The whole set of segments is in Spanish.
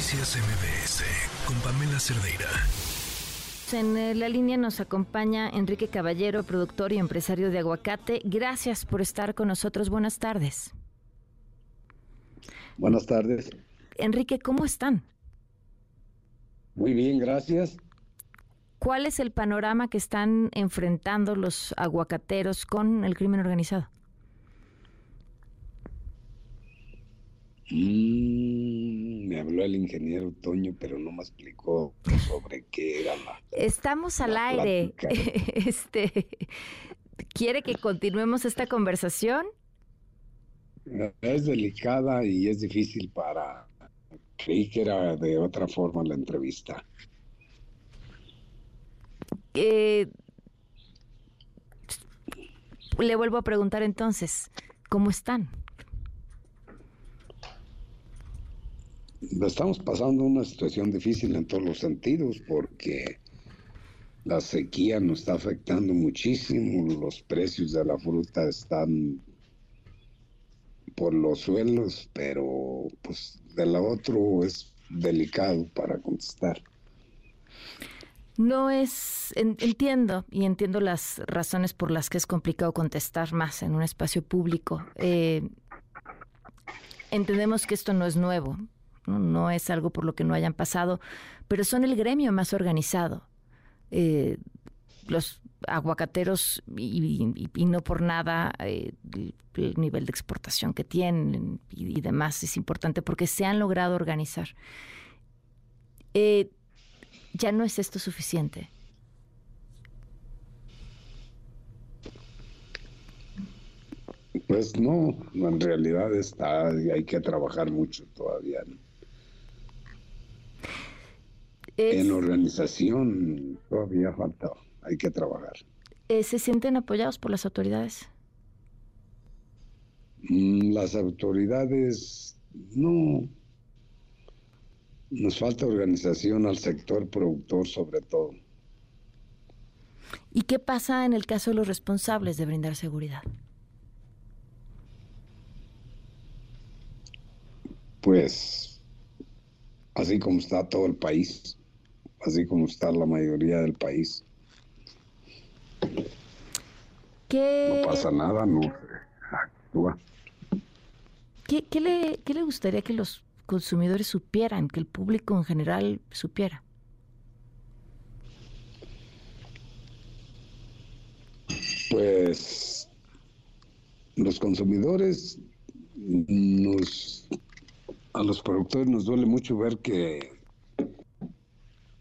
Noticias MBS con Pamela Cerdeira. En eh, la línea nos acompaña Enrique Caballero, productor y empresario de aguacate. Gracias por estar con nosotros. Buenas tardes. Buenas tardes. Enrique, ¿cómo están? Muy bien, gracias. ¿Cuál es el panorama que están enfrentando los aguacateros con el crimen organizado? Mm, habló el ingeniero Toño, pero no me explicó sobre qué era la. Estamos al aire. Este, ¿Quiere que continuemos esta conversación? Es delicada y es difícil para. Creí que era de otra forma la entrevista. Eh, le vuelvo a preguntar entonces, ¿cómo están? Estamos pasando una situación difícil en todos los sentidos porque la sequía nos está afectando muchísimo, los precios de la fruta están por los suelos, pero pues de la otro es delicado para contestar. No es, entiendo y entiendo las razones por las que es complicado contestar más en un espacio público. Eh, entendemos que esto no es nuevo, ¿no? es algo por lo que no hayan pasado, pero son el gremio más organizado. Eh, los aguacateros, y, no por nada, eh, el, nivel de exportación que tienen y, demás es importante porque se han logrado organizar. Eh, ya no es esto suficiente. Pues no, en realidad está, hay que trabajar mucho todavía. En organización todavía falta, hay que trabajar. Eh, ¿Se sienten apoyados por las autoridades? Mm, las autoridades no. Nos falta organización al sector productor sobre todo. ¿Y qué pasa en el caso de los responsables de brindar seguridad? Pues así como está todo el país, así como está la mayoría del país. ¿Qué... No pasa nada, no actúa. ¿Qué, qué, le, ¿Qué le gustaría que los consumidores supieran, que el público en general supiera? Pues los consumidores nos a los productores nos duele mucho ver que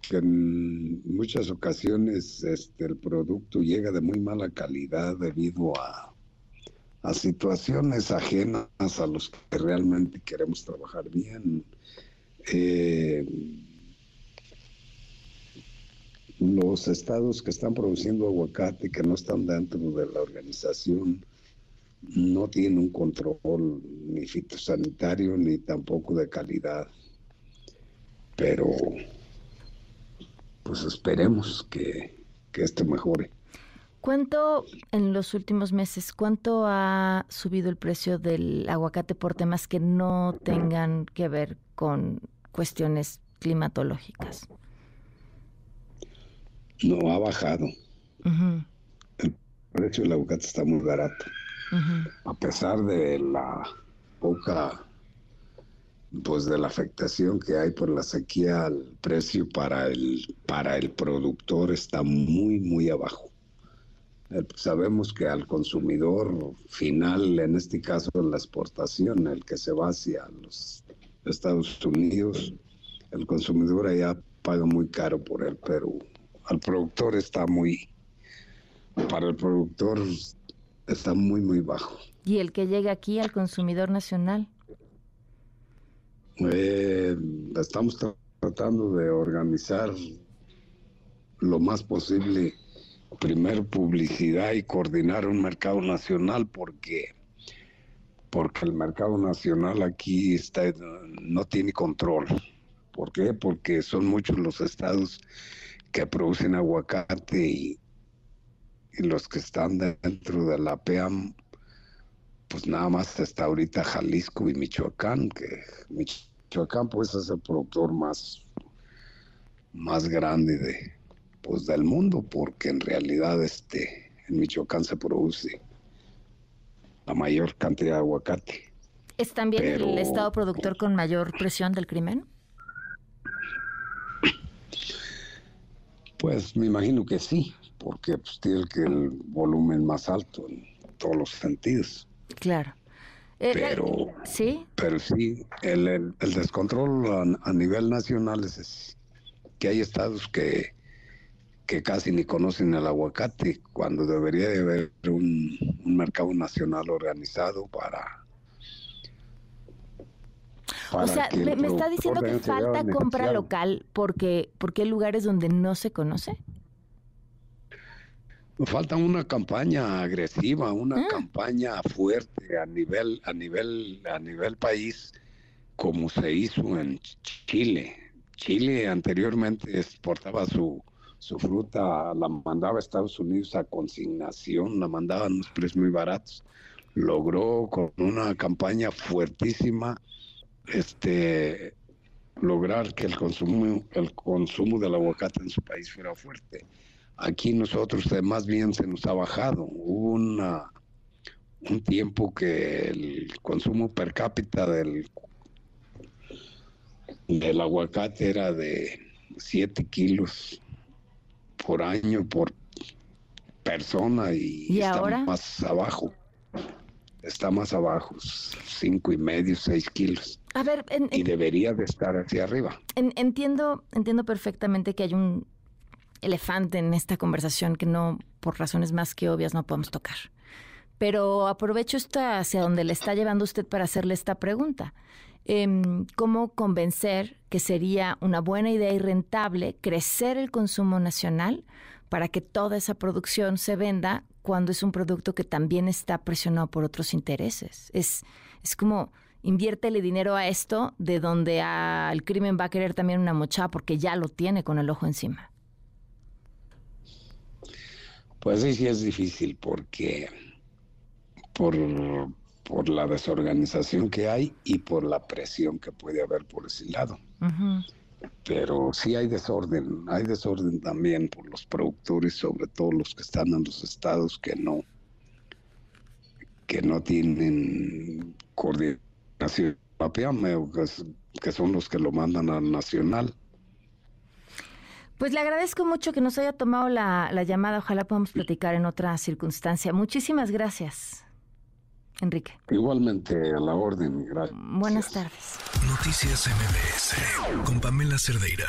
que en muchas ocasiones este, el producto llega de muy mala calidad debido a, a situaciones ajenas a los que realmente queremos trabajar bien. Eh, los estados que están produciendo aguacate, que no están dentro de la organización, no tienen un control ni fitosanitario ni tampoco de calidad. Pero pues esperemos que, esto mejore. ¿Cuánto en los últimos meses, cuánto ha subido el precio del aguacate por temas que no tengan que ver con cuestiones climatológicas? No, ha bajado. El precio del aguacate está muy barato. A pesar de la poca pues de la afectación que hay por la sequía, el precio para el, para el productor está muy, muy abajo. Eh, sabemos que al consumidor final, en este caso la exportación, el que se va hacia los Estados Unidos, el consumidor allá paga muy caro por él, pero al productor está muy, para el productor está muy, muy bajo. ¿Y el que llega aquí al consumidor nacional? Eh, estamos tratando de organizar lo más posible, primero publicidad y coordinar un mercado nacional porque porque el mercado nacional aquí está no tiene control. ¿Por qué? Porque son muchos los estados que producen aguacate y, los que están dentro de la PEAM, pues nada más está ahorita Jalisco y Michoacán, que pues es el productor más, más grande de, pues, del mundo, porque en realidad este, en Michoacán se produce la mayor cantidad de aguacate. ¿Es también el estado productor con mayor presión del crimen? Pues me imagino que sí, porque pues, tiene el volumen más alto en todos los sentidos. Claro. Eh, pero, ¿sí? pero sí, el, descontrol a, nivel nacional es, que hay estados que, que casi ni conocen el aguacate, cuando debería de haber un, mercado nacional organizado para... o sea, me, está diciendo que falta compra local porque, porque hay lugares donde no se conoce. Falta una campaña agresiva, una ah. campaña fuerte a nivel, a nivel, a nivel país, como se hizo en Chile. Chile anteriormente exportaba su, su fruta, la mandaba a Estados Unidos a consignación, la mandaba a unos precios muy baratos. Logró con una campaña fuertísima este lograr que el consumo el consumo del aguacate en su país fuera fuerte. Aquí nosotros eh, más bien se nos ha bajado. Hubo una, un tiempo que el consumo per cápita del, del aguacate era de 7 kilos por año por persona y, está más abajo. Está más abajo, cinco y medio, seis kilos. A ver, y debería de estar hacia arriba. entiendo, entiendo perfectamente que hay un elefante en esta conversación que no, por razones más que obvias, no podemos tocar. Pero aprovecho esta hacia donde le está llevando usted para hacerle esta pregunta. Em, ¿Cómo convencer que sería una buena idea y rentable crecer el consumo nacional para que toda esa producción se venda cuando es un producto que también está presionado por otros intereses? Es, es como inviértele dinero a esto de donde al crimen va a querer también una mochada porque ya lo tiene con el ojo encima. Pues sí, sí es difícil porque por, por la desorganización que hay y por la presión que puede haber por ese lado. Pero sí hay desorden, hay desorden también por los productores, sobre todo los que están en los estados que no que no tienen coordinación que son los que lo mandan al nacional. Pues le agradezco mucho que nos haya tomado la, llamada. Ojalá podamos platicar en otra circunstancia. Muchísimas gracias, Enrique. Igualmente, a la orden. Gracias. Buenas tardes. Noticias MBS con Pamela Cerdeira.